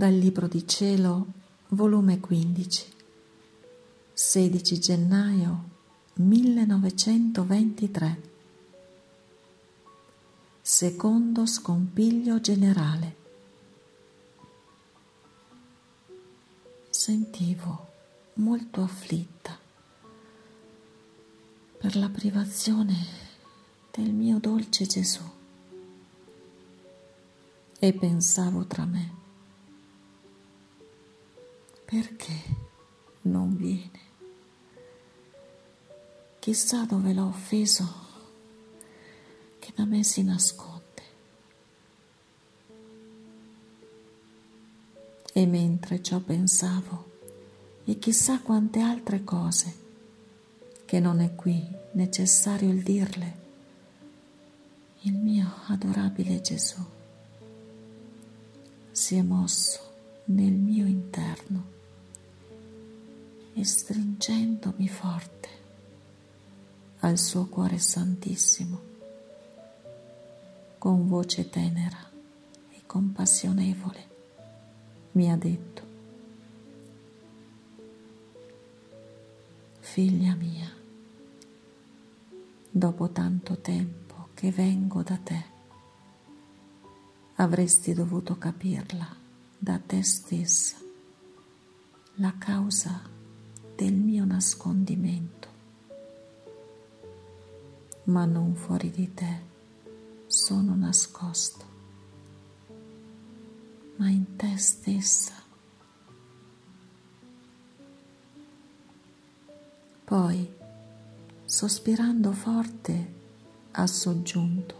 Dal Libro di Cielo, volume 15, 16 gennaio 1923. Secondo scompiglio generale. Sentivo molto afflitta per la privazione del mio dolce Gesù e pensavo tra me perché non viene? Chissà dove l'ho offeso che da me si nasconde. E mentre ciò pensavo, e chissà quante altre cose, che non è qui necessario il dirle, il mio adorabile Gesù si è mosso nel mio interno e stringendomi forte al suo cuore santissimo, con voce tenera e compassionevole, mi ha detto, figlia mia, dopo tanto tempo che vengo da te, avresti dovuto capirla da te stessa, la causa del mio nascondimento, ma non fuori di te sono nascosto, ma in te stessa. Poi, sospirando forte, ha soggiunto.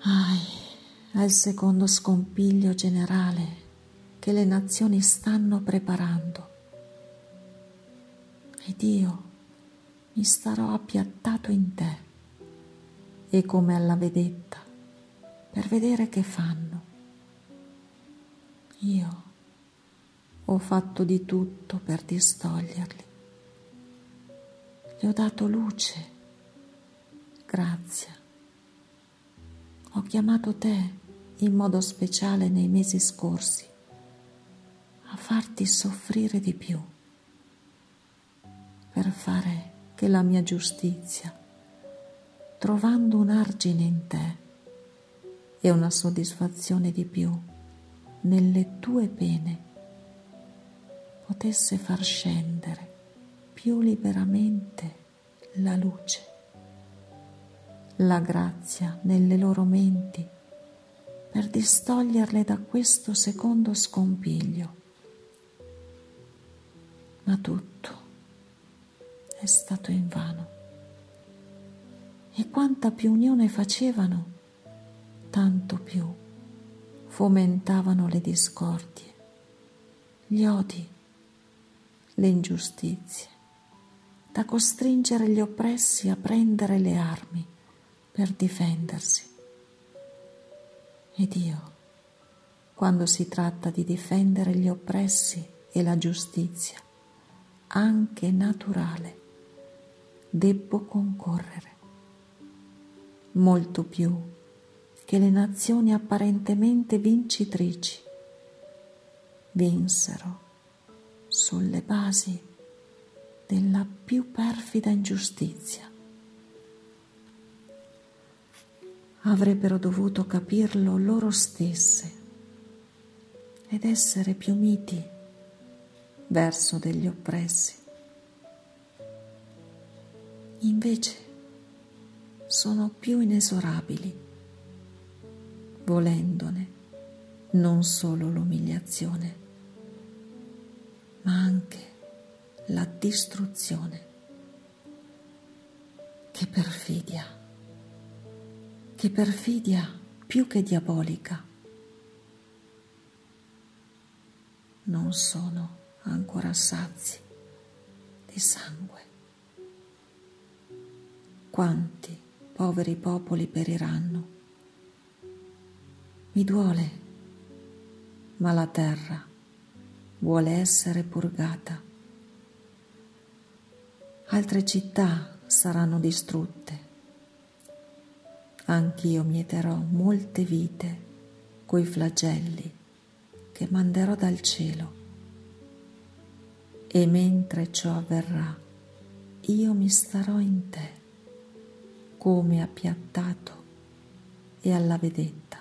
Ai, al secondo scompiglio generale che le nazioni stanno preparando. Ed io mi starò appiattato in te e come alla vedetta per vedere che fanno. Io ho fatto di tutto per distoglierli. Gli ho dato luce, grazia. Ho chiamato te in modo speciale nei mesi scorsi a farti soffrire di più, per fare che la mia giustizia, trovando un argine in te e una soddisfazione di più nelle tue pene, potesse far scendere più liberamente la luce, la grazia nelle loro menti per distoglierle da questo secondo scompiglio ma tutto è stato invano. E quanta più unione facevano, tanto più fomentavano le discordie, gli odi, le ingiustizie, da costringere gli oppressi a prendere le armi per difendersi. Ed io, quando si tratta di difendere gli oppressi e la giustizia, anche naturale, debbo concorrere, molto più che le nazioni apparentemente vincitrici vinsero sulle basi della più perfida ingiustizia. Avrebbero dovuto capirlo loro stesse ed essere più miti verso degli oppressi. Invece sono più inesorabili, volendone non solo l'umiliazione, ma anche la distruzione. Che perfidia, che perfidia più che diabolica. Non sono ancora sazi di sangue. Quanti poveri popoli periranno. Mi duole, ma la terra vuole essere purgata. Altre città saranno distrutte. Anch'io mieterò molte vite coi flagelli che manderò dal cielo. E mentre ciò avverrà, io mi starò in te, come appiattato e alla vedetta.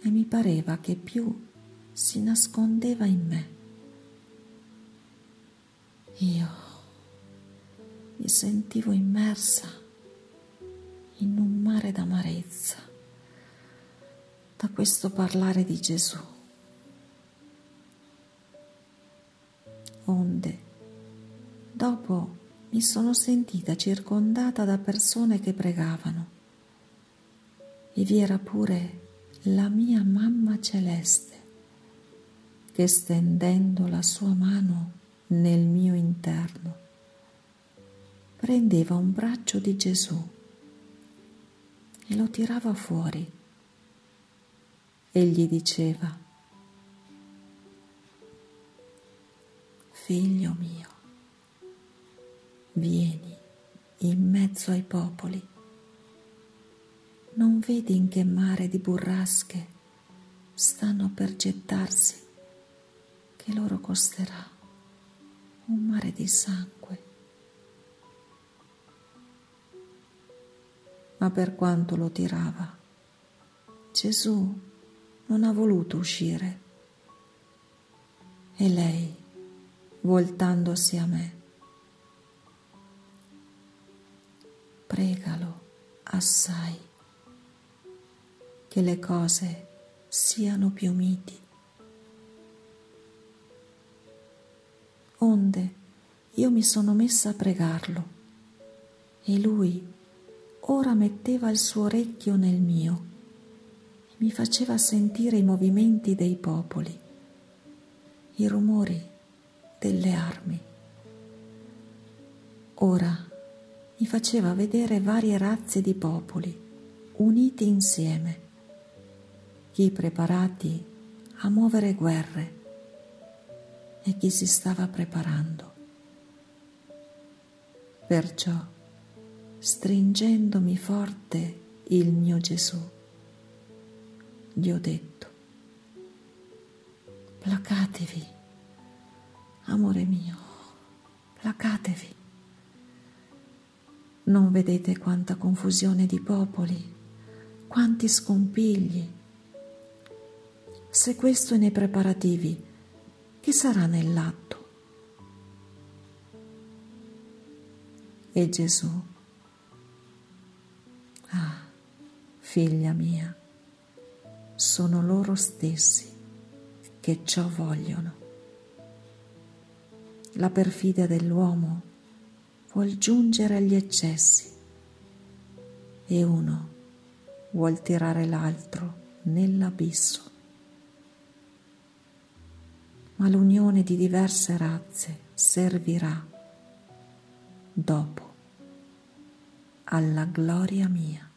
E mi pareva che più si nascondeva in me. Io mi sentivo immersa in un mare d'amarezza da questo parlare di Gesù. Dopo mi sono sentita circondata da persone che pregavano. E vi era pure la mia mamma celeste che stendendo la sua mano nel mio interno prendeva un braccio di Gesù e lo tirava fuori. E gli diceva, Figlio mio, vieni in mezzo ai popoli, non vedi in che mare di burrasche stanno per gettarsi che loro costerà un mare di sangue. Ma per quanto lo tirava, Gesù non ha voluto uscire. E lei, voltandosi a me, pregalo assai che le cose siano più miti onde io mi sono messa a pregarlo e lui ora metteva il suo orecchio nel mio e mi faceva sentire i movimenti dei popoli, i rumori delle armi. Ora mi faceva vedere varie razze di popoli uniti insieme, chi preparati a muovere guerre e chi si stava preparando. Perciò, stringendomi forte il mio Gesù, gli ho detto, placatevi, amore mio, placatevi. Non vedete quanta confusione di popoli, quanti scompigli. Se questo è nei preparativi, che sarà nell'atto. E Gesù, ah, figlia mia, sono loro stessi che ciò vogliono. La perfidia dell'uomo vuol giungere agli eccessi e uno vuol tirare l'altro nell'abisso ma l'unione di diverse razze servirà dopo alla gloria mia.